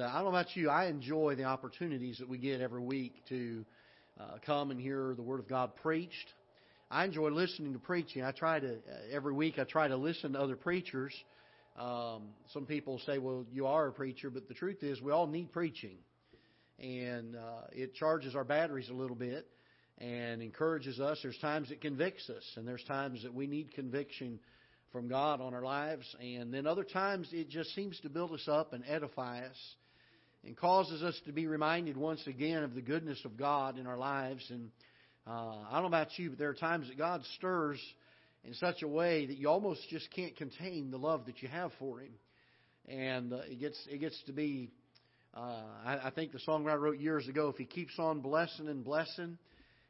Uh, I don't know about you, I enjoy the opportunities that we get every week to uh, come and hear the Word of God preached. I enjoy listening to preaching. I try to, uh, every week, I try to listen to other preachers. Um, some people say, well, you are a preacher, but the truth is, we all need preaching. And uh, it charges our batteries a little bit and encourages us. There's times it convicts us, and there's times that we need conviction from God on our lives. And then other times it just seems to build us up and edify us and causes us to be reminded once again of the goodness of God in our lives. And uh, I don't know about you, but there are times that God stirs in such a way that you almost just can't contain the love that you have for Him. And uh, it gets it gets to be. Uh, I, I think the song I wrote years ago. If He keeps on blessing and blessing,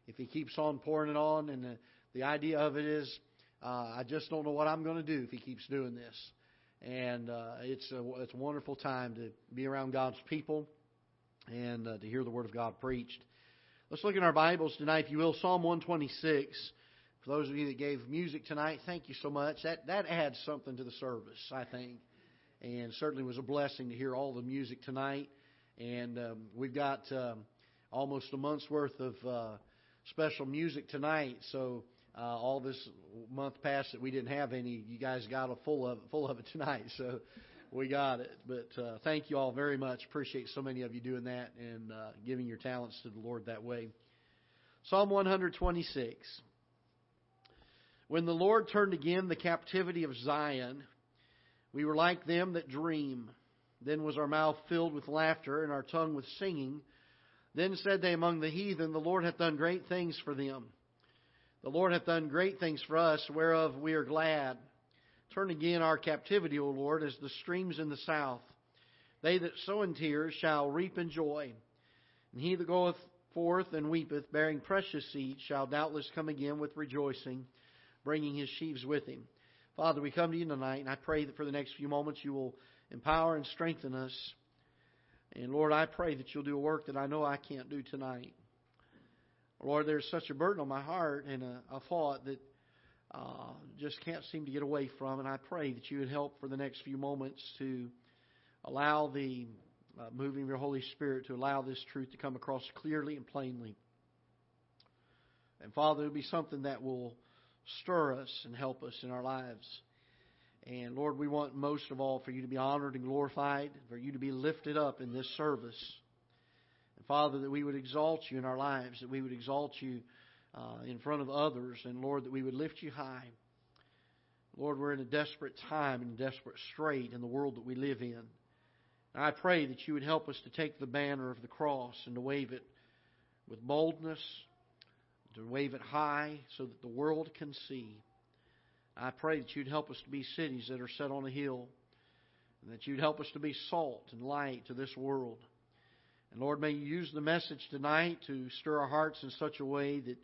if He keeps on pouring it on, and the, the idea of it is uh, I just don't know what I'm going to do if he keeps doing this. And uh, it's a it's a wonderful time to be around God's people and uh, to hear the Word of God preached. Let's look in our Bibles tonight, if you will, Psalm 126. For those of you that gave music tonight, thank you so much. That that adds something to the service, I think, and certainly was a blessing to hear all the music tonight. And um, we've got um, almost a month's worth of uh, special music tonight, so uh, all this month past that we didn't have any. You guys got a full of full of it tonight, so we got it. But uh, thank you all very much. Appreciate so many of you doing that and uh, giving your talents to the Lord that way. Psalm 126. When the Lord turned again the captivity of Zion, we were like them that dream. Then was our mouth filled with laughter and our tongue with singing. Then said they among the heathen, The Lord hath done great things for them. The Lord hath done great things for us, whereof we are glad. Turn again our captivity, O Lord, as the streams in the south. They that sow in tears shall reap in joy. And he that goeth forth and weepeth, bearing precious seed, shall doubtless come again with rejoicing, bringing his sheaves with him. Father, we come to you tonight, and I pray that for the next few moments you will empower and strengthen us. And Lord, I pray that you'll do a work that I know I can't do tonight. Lord, there's such a burden on my heart and a, a thought that uh, just can't seem to get away from. And I pray that you would help for the next few moments to allow the uh, moving of your Holy Spirit to allow this truth to come across clearly and plainly. And Father, it will be something that will stir us and help us in our lives. And Lord, we want most of all for you to be honored and glorified, for you to be lifted up in this service. Father, that we would exalt you in our lives, that we would exalt you uh, in front of others, and Lord, that we would lift you high. Lord, we're in a desperate time and a desperate strait in the world that we live in. And I pray that you would help us to take the banner of the cross and to wave it with boldness, to wave it high so that the world can see. I pray that you'd help us to be cities that are set on a hill, and that you'd help us to be salt and light to this world. And Lord, may you use the message tonight to stir our hearts in such a way that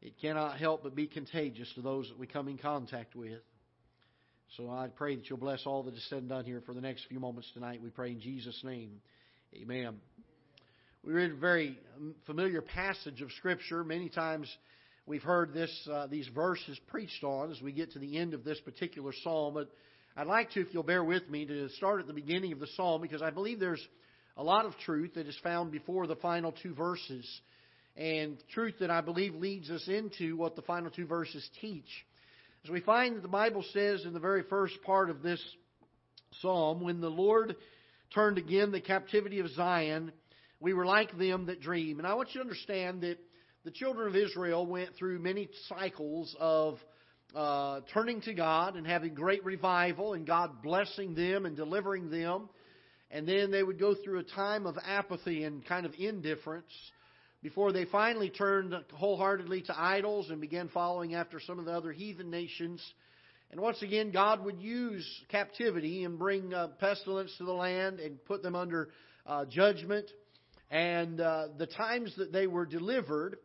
it cannot help but be contagious to those that we come in contact with. So I pray that you'll bless all that is said and done here for the next few moments tonight. We pray in Jesus' name. Amen. We read a very familiar passage of Scripture. Many times we've heard this, uh, these verses preached on as we get to the end of this particular psalm. But I'd like to, if you'll bear with me, to start at the beginning of the psalm because I believe there's a lot of truth that is found before the final two verses, and truth that I believe leads us into what the final two verses teach. As we find that the Bible says in the very first part of this psalm, when the Lord turned again the captivity of Zion, we were like them that dream. And I want you to understand that the children of Israel went through many cycles of uh, turning to God and having great revival, and God blessing them and delivering them and then they would go through a time of apathy and kind of indifference before they finally turned wholeheartedly to idols and began following after some of the other heathen nations. And once again, God would use captivity and bring uh, pestilence to the land and put them under uh, judgment. And uh, the times that they were delivered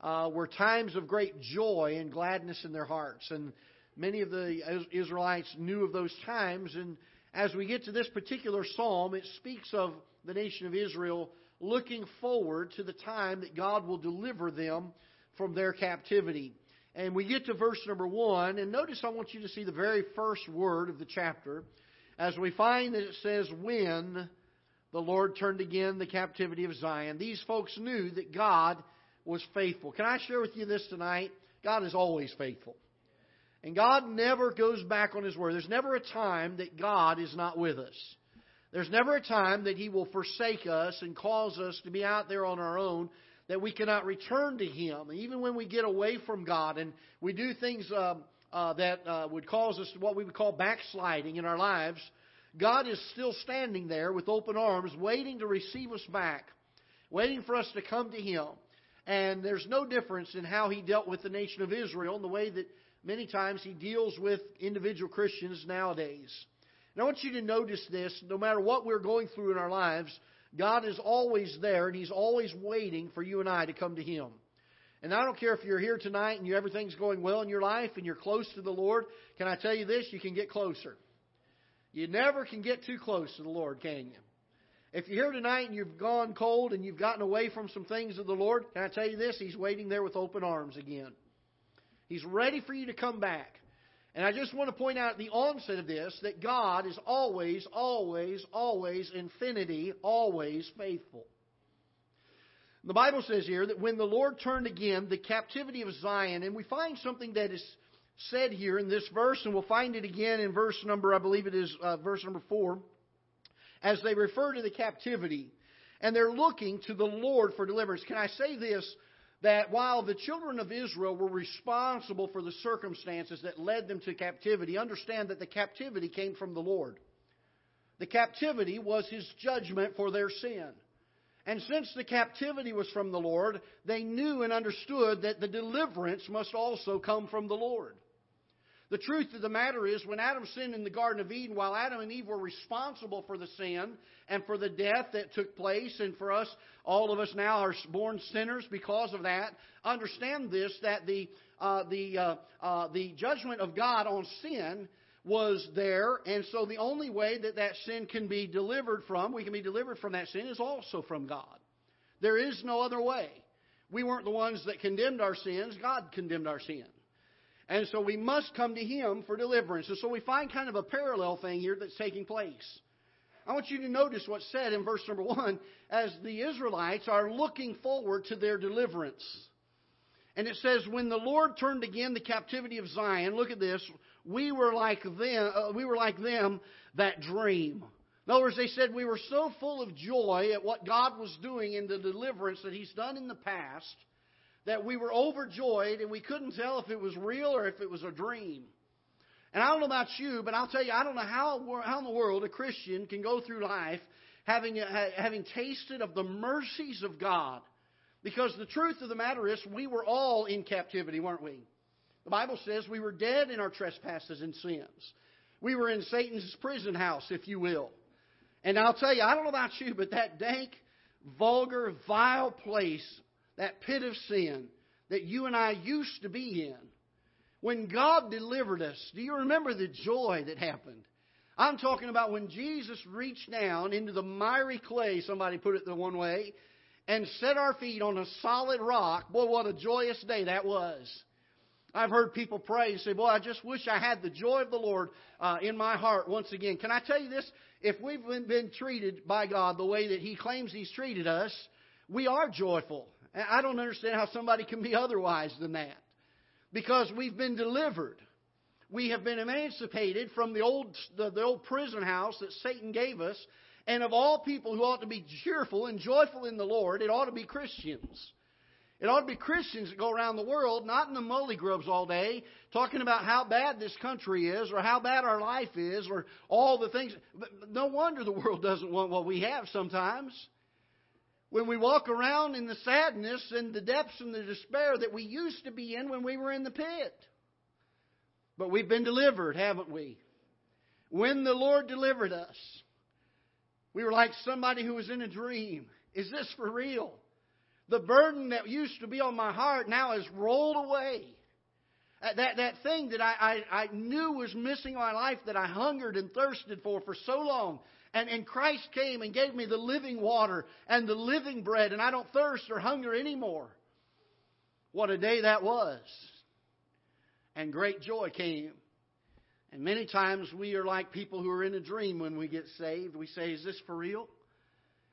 uh, were times of great joy and gladness in their hearts. And many of the Israelites knew of those times and as we get to this particular psalm, it speaks of the nation of Israel looking forward to the time that God will deliver them from their captivity. And we get to verse number one, and notice I want you to see the very first word of the chapter, as we find that it says, When the Lord turned again the captivity of Zion. These folks knew that God was faithful. Can I share with you this tonight? God is always faithful. And God never goes back on His word. There's never a time that God is not with us. There's never a time that He will forsake us and cause us to be out there on our own that we cannot return to Him. Even when we get away from God and we do things um, uh, that uh, would cause us what we would call backsliding in our lives, God is still standing there with open arms, waiting to receive us back, waiting for us to come to Him. And there's no difference in how He dealt with the nation of Israel and the way that many times He deals with individual Christians nowadays. And I want you to notice this no matter what we're going through in our lives, God is always there and He's always waiting for you and I to come to Him. And I don't care if you're here tonight and you, everything's going well in your life and you're close to the Lord. Can I tell you this? You can get closer. You never can get too close to the Lord, can you? If you're here tonight and you've gone cold and you've gotten away from some things of the Lord, can I tell you this? He's waiting there with open arms again. He's ready for you to come back. And I just want to point out at the onset of this that God is always, always, always, infinity, always faithful. The Bible says here that when the Lord turned again the captivity of Zion, and we find something that is said here in this verse, and we'll find it again in verse number, I believe it is uh, verse number four, as they refer to the captivity, and they're looking to the Lord for deliverance. Can I say this? That while the children of Israel were responsible for the circumstances that led them to captivity, understand that the captivity came from the Lord. The captivity was His judgment for their sin. And since the captivity was from the Lord, they knew and understood that the deliverance must also come from the Lord. The truth of the matter is, when Adam sinned in the Garden of Eden, while Adam and Eve were responsible for the sin and for the death that took place, and for us, all of us now are born sinners because of that, understand this that the, uh, the, uh, uh, the judgment of God on sin was there, and so the only way that that sin can be delivered from, we can be delivered from that sin, is also from God. There is no other way. We weren't the ones that condemned our sins, God condemned our sin. And so we must come to Him for deliverance. And so we find kind of a parallel thing here that's taking place. I want you to notice what's said in verse number one as the Israelites are looking forward to their deliverance. And it says, When the Lord turned again the captivity of Zion, look at this, we were like them, uh, we were like them that dream. In other words, they said we were so full of joy at what God was doing in the deliverance that He's done in the past that we were overjoyed and we couldn't tell if it was real or if it was a dream. And I don't know about you, but I'll tell you, I don't know how, how in the world a Christian can go through life having, having tasted of the mercies of God. Because the truth of the matter is, we were all in captivity, weren't we? The Bible says we were dead in our trespasses and sins. We were in Satan's prison house, if you will. And I'll tell you, I don't know about you, but that dank, vulgar, vile place, that pit of sin that you and I used to be in, when God delivered us, do you remember the joy that happened? I'm talking about when Jesus reached down into the miry clay, somebody put it the one way, and set our feet on a solid rock. Boy, what a joyous day that was. I've heard people pray and say, Boy, I just wish I had the joy of the Lord uh, in my heart once again. Can I tell you this? If we've been, been treated by God the way that He claims He's treated us, we are joyful. I don't understand how somebody can be otherwise than that. Because we've been delivered. We have been emancipated from the old, the, the old prison house that Satan gave us. And of all people who ought to be cheerful and joyful in the Lord, it ought to be Christians. It ought to be Christians that go around the world, not in the molly grubs all day, talking about how bad this country is or how bad our life is or all the things. But no wonder the world doesn't want what we have sometimes. When we walk around in the sadness and the depths and the despair that we used to be in when we were in the pit. But we've been delivered, haven't we? When the Lord delivered us, we were like somebody who was in a dream. Is this for real? The burden that used to be on my heart now is rolled away. Uh, that, that thing that I, I, I knew was missing in my life that I hungered and thirsted for for so long. And, and Christ came and gave me the living water and the living bread, and I don't thirst or hunger anymore. What a day that was. And great joy came. And many times we are like people who are in a dream when we get saved. We say, Is this for real?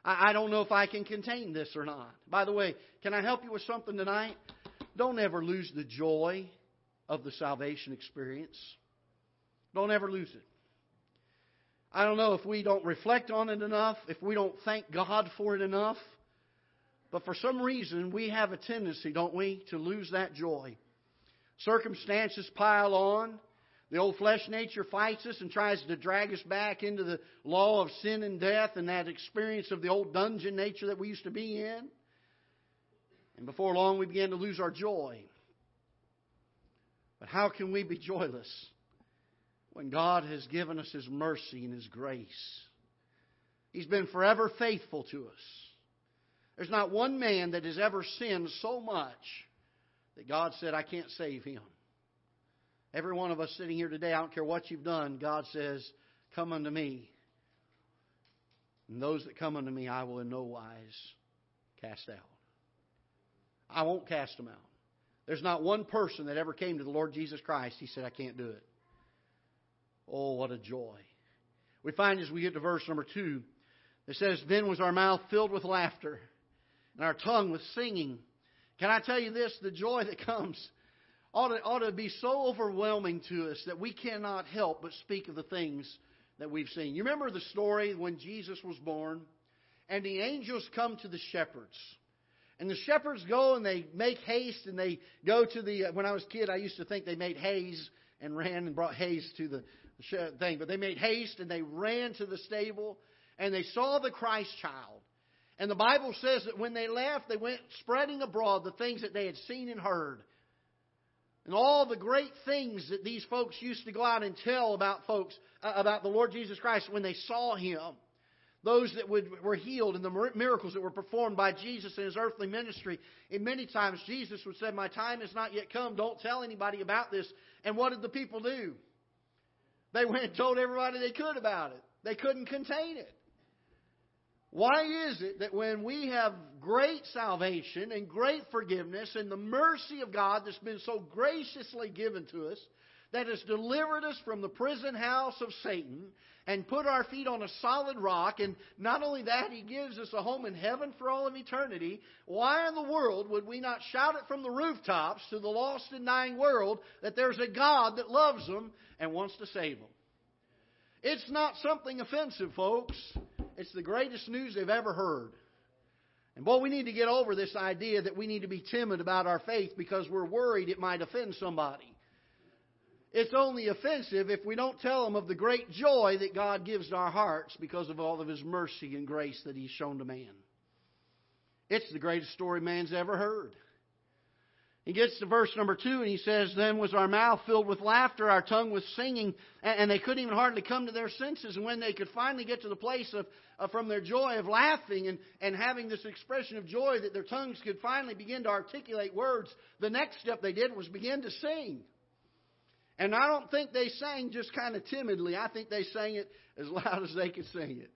I, I don't know if I can contain this or not. By the way, can I help you with something tonight? Don't ever lose the joy of the salvation experience. Don't ever lose it. I don't know if we don't reflect on it enough, if we don't thank God for it enough, but for some reason we have a tendency, don't we, to lose that joy. Circumstances pile on. The old flesh nature fights us and tries to drag us back into the law of sin and death and that experience of the old dungeon nature that we used to be in. And before long, we begin to lose our joy. But how can we be joyless when God has given us His mercy and His grace? He's been forever faithful to us. There's not one man that has ever sinned so much that God said, I can't save him. Every one of us sitting here today, I don't care what you've done, God says, Come unto me. And those that come unto me, I will in no wise cast out. I won't cast them out. There's not one person that ever came to the Lord Jesus Christ, he said, I can't do it. Oh, what a joy. We find as we get to verse number two, it says, Then was our mouth filled with laughter, and our tongue with singing. Can I tell you this? The joy that comes ought to, ought to be so overwhelming to us that we cannot help but speak of the things that we've seen. You remember the story when Jesus was born? And the angels come to the shepherds. And the shepherds go and they make haste and they go to the. When I was a kid, I used to think they made haze and ran and brought haze to the thing. But they made haste and they ran to the stable and they saw the Christ child. And the Bible says that when they left, they went spreading abroad the things that they had seen and heard. And all the great things that these folks used to go out and tell about folks, uh, about the Lord Jesus Christ when they saw Him. Those that would, were healed and the miracles that were performed by Jesus in His earthly ministry. And many times Jesus would say, My time has not yet come. Don't tell anybody about this. And what did the people do? They went and told everybody they could about it. They couldn't contain it. Why is it that when we have great salvation and great forgiveness and the mercy of God that's been so graciously given to us, that has delivered us from the prison house of Satan and put our feet on a solid rock, and not only that, He gives us a home in heaven for all of eternity, why in the world would we not shout it from the rooftops to the lost and dying world that there's a God that loves them and wants to save them? It's not something offensive, folks. It's the greatest news they've ever heard. And boy, we need to get over this idea that we need to be timid about our faith because we're worried it might offend somebody. It's only offensive if we don't tell them of the great joy that God gives to our hearts because of all of His mercy and grace that He's shown to man. It's the greatest story man's ever heard. He gets to verse number two and he says, Then was our mouth filled with laughter, our tongue with singing, and they couldn't even hardly come to their senses. And when they could finally get to the place of, from their joy of laughing and, and having this expression of joy that their tongues could finally begin to articulate words, the next step they did was begin to sing. And I don't think they sang just kind of timidly. I think they sang it as loud as they could sing it.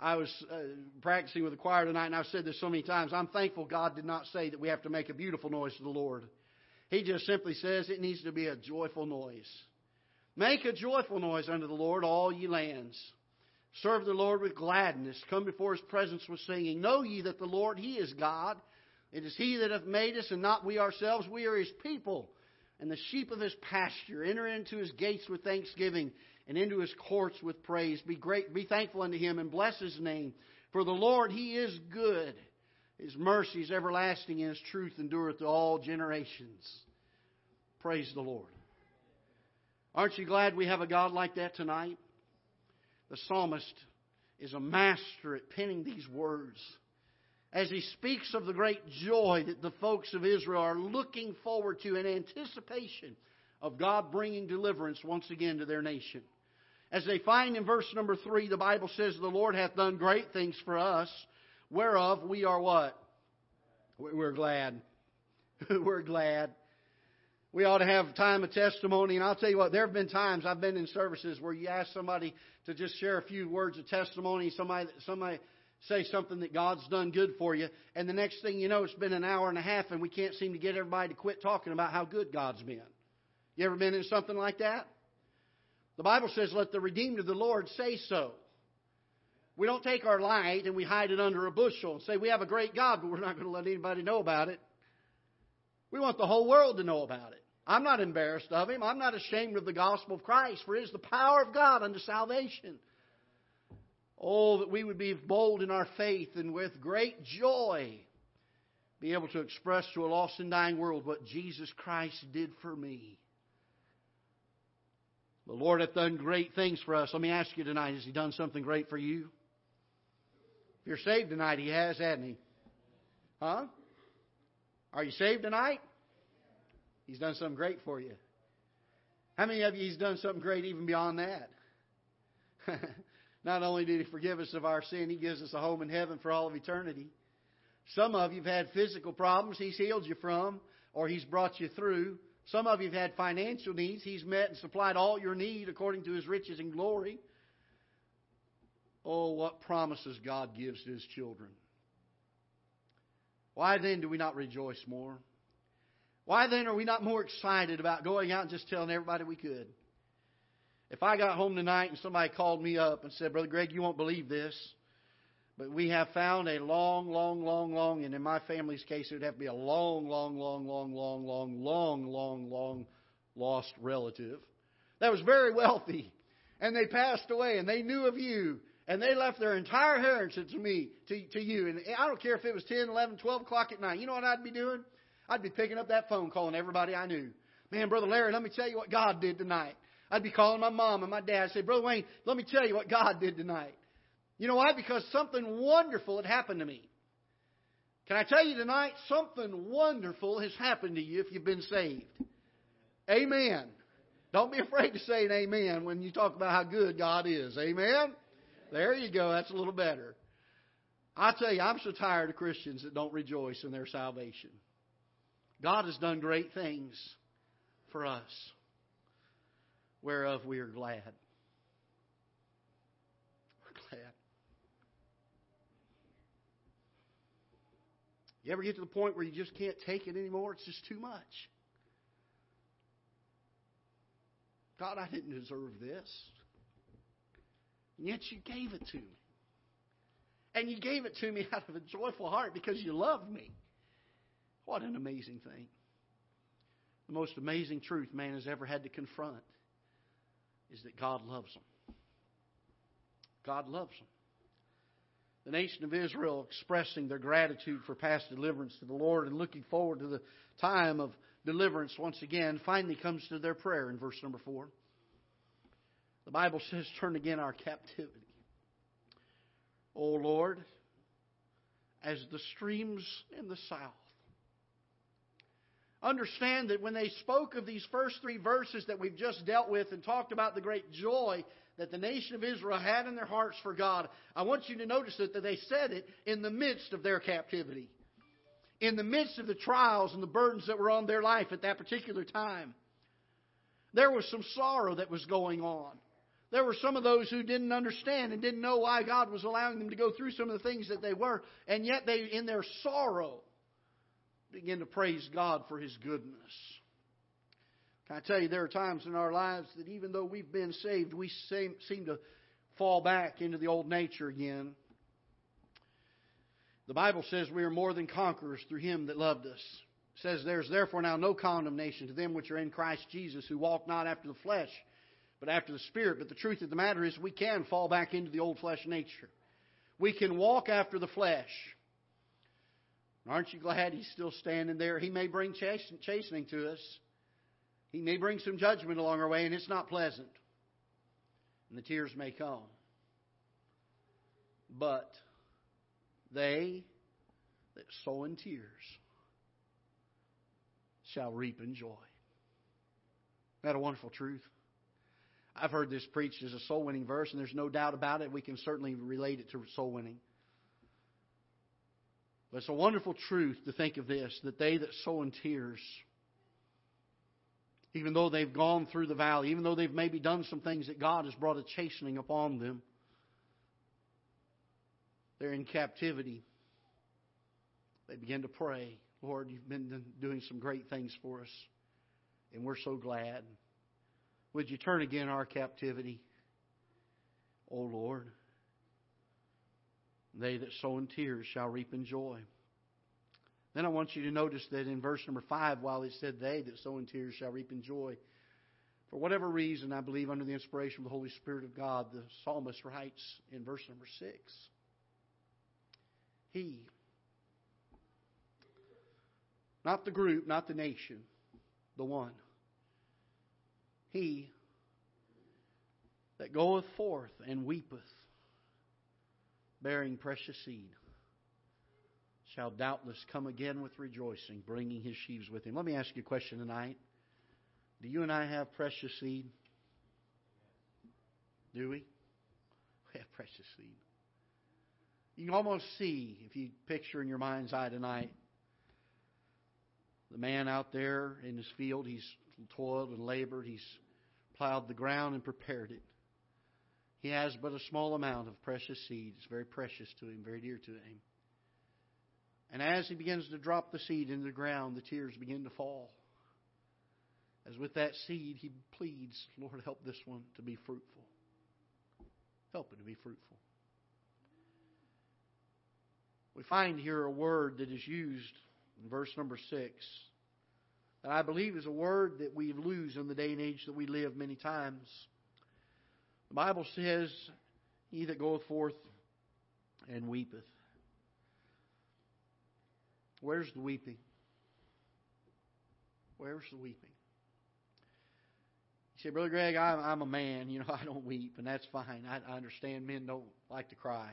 I was uh, practicing with the choir tonight, and I've said this so many times. I'm thankful God did not say that we have to make a beautiful noise to the Lord. He just simply says it needs to be a joyful noise. Make a joyful noise unto the Lord, all ye lands. Serve the Lord with gladness. Come before his presence with singing. Know ye that the Lord, he is God. It is he that hath made us, and not we ourselves. We are his people, and the sheep of his pasture. Enter into his gates with thanksgiving and into his courts with praise. Be great, be thankful unto him and bless his name. For the Lord, he is good. His mercy is everlasting and his truth endureth to all generations. Praise the Lord. Aren't you glad we have a God like that tonight? The psalmist is a master at penning these words as he speaks of the great joy that the folks of Israel are looking forward to in anticipation of God bringing deliverance once again to their nation. As they find in verse number three, the Bible says, The Lord hath done great things for us, whereof we are what? We're glad. We're glad. We ought to have time of testimony. And I'll tell you what, there have been times I've been in services where you ask somebody to just share a few words of testimony, somebody, somebody say something that God's done good for you, and the next thing you know, it's been an hour and a half and we can't seem to get everybody to quit talking about how good God's been. You ever been in something like that? The Bible says, let the redeemed of the Lord say so. We don't take our light and we hide it under a bushel and say we have a great God, but we're not going to let anybody know about it. We want the whole world to know about it. I'm not embarrassed of him. I'm not ashamed of the gospel of Christ, for it is the power of God unto salvation. Oh, that we would be bold in our faith and with great joy be able to express to a lost and dying world what Jesus Christ did for me. The Lord hath done great things for us. Let me ask you tonight, has He done something great for you? If you're saved tonight, He has, hasn't He? Huh? Are you saved tonight? He's done something great for you. How many of you He's done something great even beyond that? Not only did He forgive us of our sin, He gives us a home in heaven for all of eternity. Some of you have had physical problems He's healed you from, or He's brought you through. Some of you have had financial needs. He's met and supplied all your need according to His riches and glory. Oh, what promises God gives to His children. Why then do we not rejoice more? Why then are we not more excited about going out and just telling everybody we could? If I got home tonight and somebody called me up and said, Brother Greg, you won't believe this, but we have found a long, long, long, long, and in my family's case, it would have to be a long, long, long, long, long, long, long, long, long lost relative that was very wealthy. And they passed away and they knew of you and they left their entire inheritance to me, to, to you. And I don't care if it was 10, 11, 12 o'clock at night. You know what I'd be doing? I'd be picking up that phone, calling everybody I knew. Man, Brother Larry, let me tell you what God did tonight. I'd be calling my mom and my dad. I'd say, Brother Wayne, let me tell you what God did tonight. You know why? Because something wonderful had happened to me. Can I tell you tonight, something wonderful has happened to you if you've been saved. Amen. Don't be afraid to say an amen when you talk about how good God is. Amen? There you go. That's a little better. I tell you, I'm so tired of Christians that don't rejoice in their salvation. God has done great things for us, whereof we are glad. We're glad. You ever get to the point where you just can't take it anymore? It's just too much. God, I didn't deserve this. And yet you gave it to me. And you gave it to me out of a joyful heart because you loved me. What an amazing thing. The most amazing truth man has ever had to confront is that God loves them. God loves them. The nation of Israel expressing their gratitude for past deliverance to the Lord and looking forward to the time of deliverance once again finally comes to their prayer in verse number 4. The Bible says, Turn again our captivity. O Lord, as the streams in the south understand that when they spoke of these first three verses that we've just dealt with and talked about the great joy that the nation of Israel had in their hearts for God, I want you to notice that, they said it in the midst of their captivity, in the midst of the trials and the burdens that were on their life at that particular time. There was some sorrow that was going on. There were some of those who didn't understand and didn't know why God was allowing them to go through some of the things that they were, and yet they, in their sorrow, begin to praise God for His goodness. Can I tell you, there are times in our lives that even though we've been saved, we seem, seem to fall back into the old nature again. The Bible says we are more than conquerors through Him that loved us. It says, There's therefore now no condemnation to them which are in Christ Jesus, who walk not after the flesh, but after the Spirit. But the truth of the matter is, we can fall back into the old flesh nature. We can walk after the flesh. Aren't you glad he's still standing there? He may bring chastening to us. He may bring some judgment along our way, and it's not pleasant. And the tears may come. But they that sow in tears shall reap in joy. Isn't that a wonderful truth? I've heard this preached as a soul winning verse, and there's no doubt about it. We can certainly relate it to soul winning. But it's a wonderful truth to think of this that they that sow in tears, even though they've gone through the valley, even though they've maybe done some things that God has brought a chastening upon them, they're in captivity. They begin to pray, Lord, you've been doing some great things for us, and we're so glad. Would you turn again our captivity, O oh Lord? They that sow in tears shall reap in joy. Then I want you to notice that in verse number 5, while it said, They that sow in tears shall reap in joy, for whatever reason, I believe under the inspiration of the Holy Spirit of God, the psalmist writes in verse number 6 He, not the group, not the nation, the one, He that goeth forth and weepeth, bearing precious seed, shall doubtless come again with rejoicing, bringing his sheaves with him. Let me ask you a question tonight. Do you and I have precious seed? Do we? We have precious seed. You can almost see, if you picture in your mind's eye tonight, the man out there in his field, he's toiled and labored, he's plowed the ground and prepared it. He has but a small amount of precious seed. It's very precious to him, very dear to him. And as he begins to drop the seed into the ground, the tears begin to fall. As with that seed, he pleads, Lord, help this one to be fruitful. Help it to be fruitful. We find here a word that is used in verse number 6 that I believe is a word that we lose in the day and age that we live many times. The Bible says, He that goeth forth and weepeth. Where's the weeping? Where's the weeping? You say, Brother Greg, I'm, I'm a man. You know, I don't weep, and that's fine. I, I understand men don't like to cry.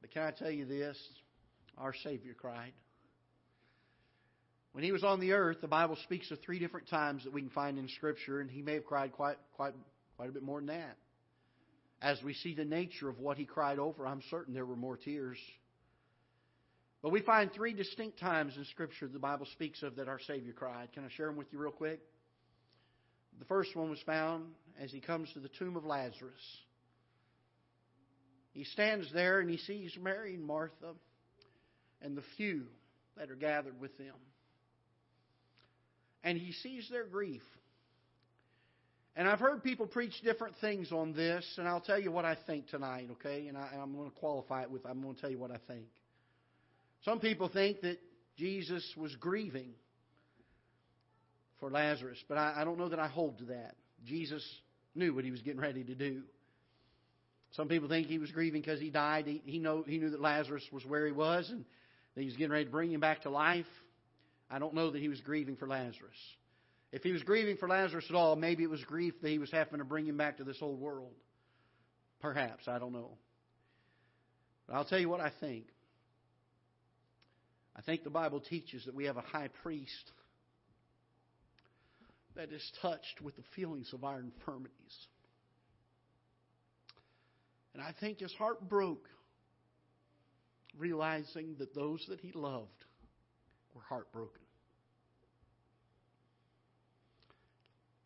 But can I tell you this? Our Savior cried. When he was on the earth, the Bible speaks of three different times that we can find in Scripture, and he may have cried quite, quite, quite a bit more than that. As we see the nature of what he cried over, I'm certain there were more tears. But we find three distinct times in Scripture the Bible speaks of that our Savior cried. Can I share them with you real quick? The first one was found as he comes to the tomb of Lazarus. He stands there and he sees Mary and Martha and the few that are gathered with them. And he sees their grief. And I've heard people preach different things on this, and I'll tell you what I think tonight, okay? And, I, am going to qualify it with I'm going to tell you what I think. Some people think that Jesus was grieving for Lazarus, but I, I don't know that I hold to that. Jesus knew what he was getting ready to do. Some people think he was grieving because he died. He, he, know, he knew that Lazarus was where he was and that he was getting ready to bring him back to life. I don't know that he was grieving for Lazarus. If he was grieving for Lazarus at all, maybe it was grief that he was having to bring him back to this old world. Perhaps, I don't know. But I'll tell you what I think. I think the Bible teaches that we have a high priest that is touched with the feelings of our infirmities. And I think his heart broke, realizing that those that he loved were heartbroken.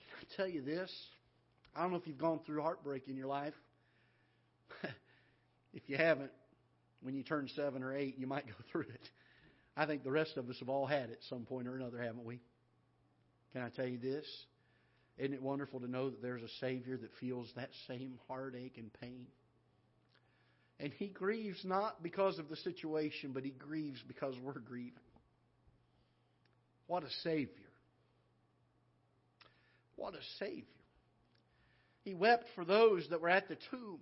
Can I tell you this? I don't know if you've gone through heartbreak in your life. if you haven't, when you turn seven or eight, you might go through it. I think the rest of us have all had it at some point or another, haven't we? Can I tell you this? Isn't it wonderful to know that there's a Savior that feels that same heartache and pain? And He grieves not because of the situation, but He grieves because we're grieving. What a Savior. What a Savior. He wept for those that were at the tomb.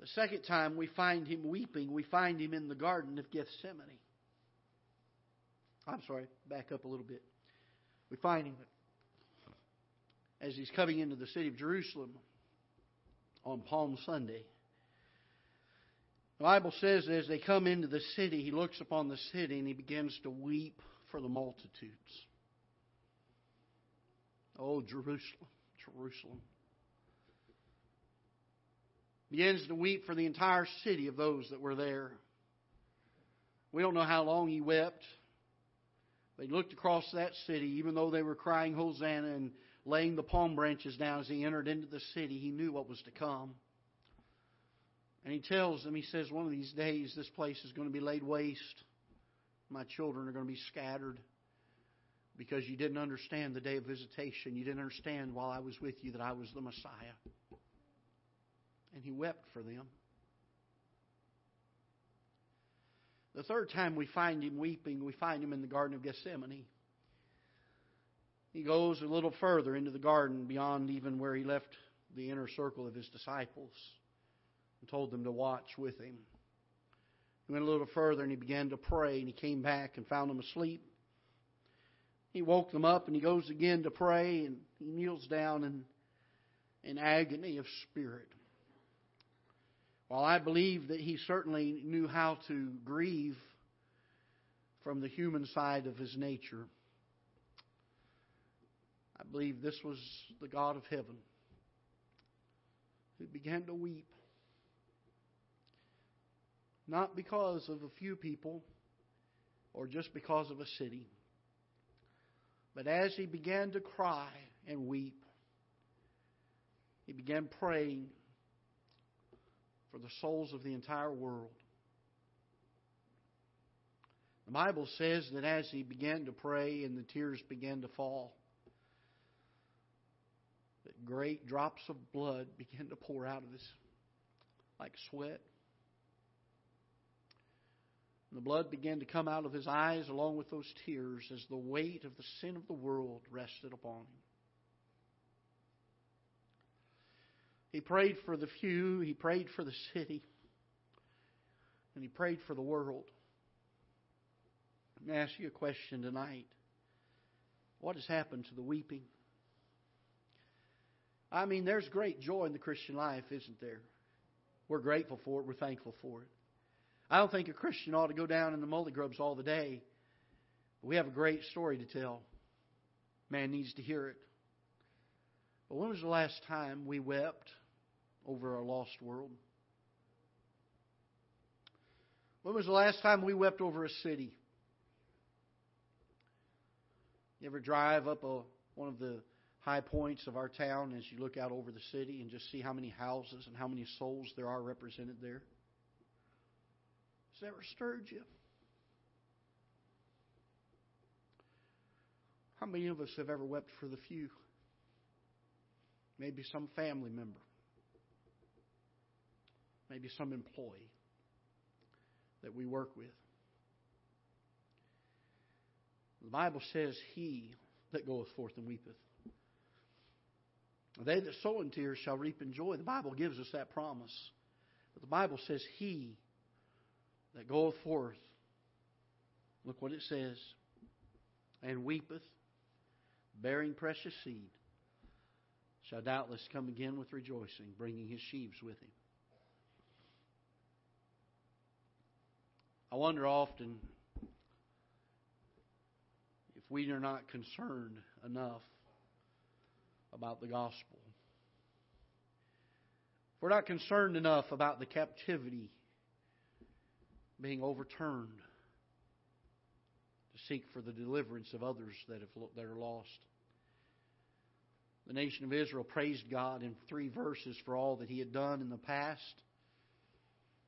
The second time we find him weeping, we find him in the Garden of Gethsemane. I'm sorry, back up a little bit. We find him as he's coming into the city of Jerusalem on Palm Sunday. The Bible says as they come into the city, he looks upon the city and he begins to weep for the multitudes. Oh, Jerusalem, Jerusalem. Begins to weep for the entire city of those that were there. We don't know how long he wept. They looked across that city, even though they were crying Hosanna and laying the palm branches down as he entered into the city, he knew what was to come. And he tells them, he says, one of these days this place is going to be laid waste. My children are going to be scattered because you didn't understand the day of visitation. You didn't understand while I was with you that I was the Messiah. and he wept for them. The third time we find him weeping, we find him in the Garden of Gethsemane. He goes a little further into the garden beyond even where he left the inner circle of his disciples and told them to watch with him. He went a little further and he began to pray, and he came back and found them asleep. He woke them up and he goes again to pray, and he kneels down in, in agony of spirit. While I believe that he certainly knew how to grieve from the human side of his nature, I believe this was the God of heaven who began to weep. Not because of a few people or just because of a city, but as he began to cry and weep, he began praying for the souls of the entire world. The Bible says that as he began to pray and the tears began to fall, that great drops of blood began to pour out of his like sweat. And the blood began to come out of his eyes along with those tears as the weight of the sin of the world rested upon him. He prayed for the few, he prayed for the city, and he prayed for the world. Let me ask you a question tonight. What has happened to the weeping? I mean, there's great joy in the Christian life, isn't there? We're grateful for it, we're thankful for it. I don't think a Christian ought to go down in the mully grubs all the day. We have a great story to tell. Man needs to hear it. But when was the last time we wept over a lost world? When was the last time we wept over a city? You ever drive up a, one of the high points of our town as you look out over the city and just see how many houses and how many souls there are represented there? Has ever stirred you? How many of us have ever wept for the few? Maybe some family member maybe some employee that we work with. The Bible says, He that goeth forth and weepeth. They that sow in tears shall reap in joy. The Bible gives us that promise. But the Bible says, He that goeth forth, look what it says, and weepeth, bearing precious seed, shall doubtless come again with rejoicing, bringing his sheaves with him. I wonder often if we are not concerned enough about the gospel. If we're not concerned enough about the captivity being overturned to seek for the deliverance of others that, have, that are lost. The nation of Israel praised God in three verses for all that He had done in the past,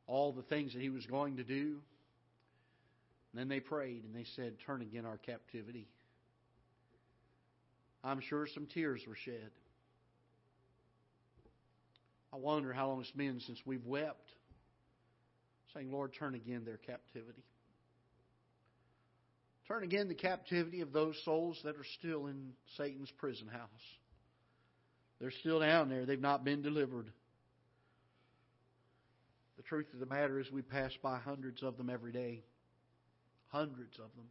all the things that He was going to do. And then they prayed and they said, Turn again our captivity. I'm sure some tears were shed. I wonder how long it's been since we've wept, saying, Lord, turn again their captivity. Turn again the captivity of those souls that are still in Satan's prison house. They're still down there. They've not been delivered. The truth of the matter is, we pass by hundreds of them every day hundreds of them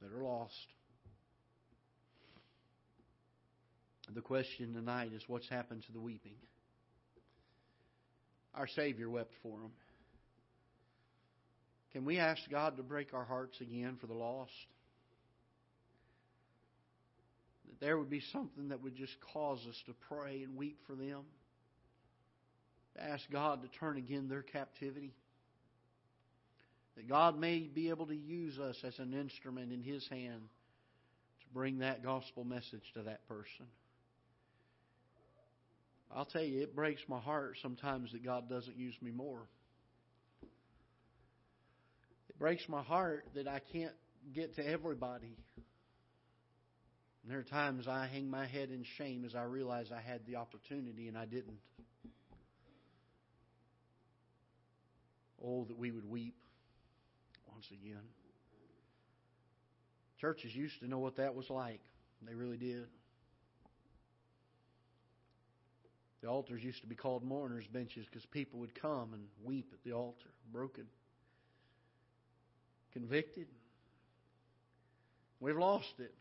that are lost. The question tonight is what's happened to the weeping? Our Savior wept for them. Can we ask God to break our hearts again for the lost? That there would be something that would just cause us to pray and weep for them. To ask God to turn again their captivity. That God may be able to use us as an instrument in His hand to bring that gospel message to that person. I'll tell you, it breaks my heart sometimes that God doesn't use me more. It breaks my heart that I can't get to everybody. And there are times I hang my head in shame as I realize I had the opportunity and I didn't. Oh, that we would weep once again. Churches used to know what that was like. They really did. The altars used to be called mourners' benches because people would come and weep at the altar, broken, convicted. We've lost it.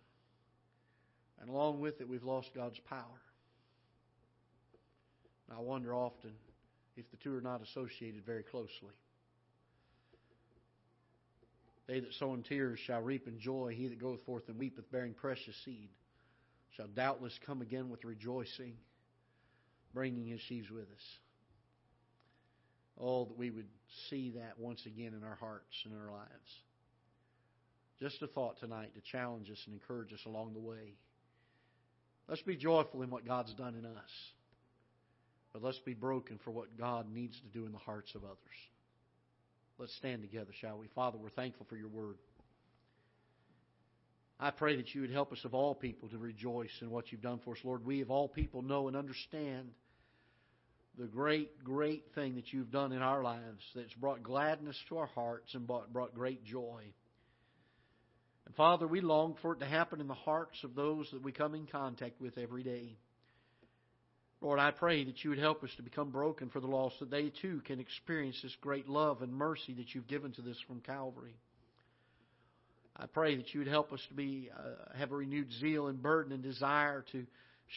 And along with it, we've lost God's power. I wonder often if the two are not associated very closely. They that sow in tears shall reap in joy. He that goeth forth and weepeth, bearing precious seed, shall doubtless come again with rejoicing, bringing his sheaves with us. Oh, that we would see that once again in our hearts and our lives. Just a thought tonight to challenge us and encourage us along the way. Let's be joyful in what God's done in us. But let's be broken for what God needs to do in the hearts of others. Let's stand together, shall we? Father, we're thankful for your word. I pray that you would help us of all people to rejoice in what you've done for us, Lord. We of all people know and understand the great, great thing that you've done in our lives that's brought gladness to our hearts and brought, brought great joy. And Father, we long for it to happen in the hearts of those that we come in contact with every day. Lord, I pray that you would help us to become broken for the lost, that they too can experience this great love and mercy that you've given to this from Calvary. I pray that you would help us to be uh, have a renewed zeal and burden and desire to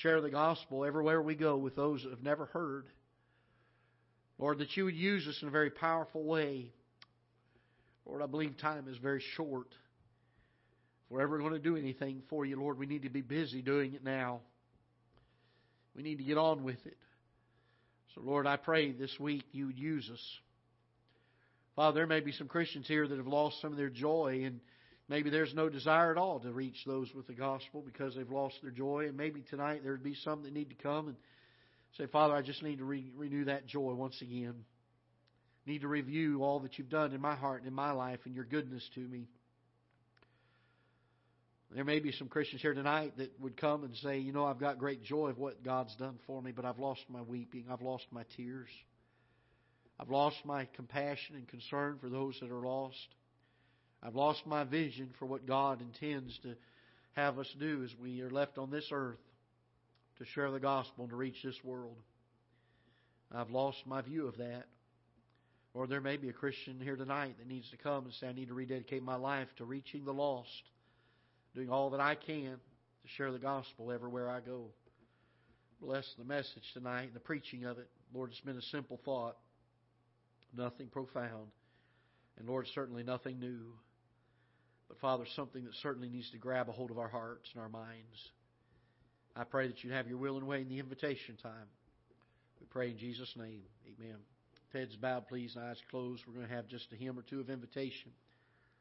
share the gospel everywhere we go with those that have never heard. Lord, that you would use us in a very powerful way. Lord, I believe time is very short. If we're ever going to do anything for you, Lord, we need to be busy doing it now. We need to get on with it. So, Lord, I pray this week you would use us. Father, there may be some Christians here that have lost some of their joy, and maybe there's no desire at all to reach those with the gospel because they've lost their joy. And maybe tonight there would be some that need to come and say, Father, I just need to re- renew that joy once again. Need to review all that you've done in my heart and in my life and your goodness to me. There may be some Christians here tonight that would come and say, you know, I've got great joy of what God's done for me, but I've lost my weeping. I've lost my tears. I've lost my compassion and concern for those that are lost. I've lost my vision for what God intends to have us do as we are left on this earth to share the gospel and to reach this world. I've lost my view of that. Or there may be a Christian here tonight that needs to come and say, I need to rededicate my life to reaching the lost doing all that I can to share the gospel everywhere I go. Bless the message tonight and the preaching of it. Lord, it's been a simple thought, nothing profound, and Lord, certainly nothing new. But Father, something that certainly needs to grab a hold of our hearts and our minds. I pray that you have your will and way in the invitation time. We pray in Jesus' name. Amen. Heads bowed, please, and eyes closed. We're going to have just a hymn or two of invitation.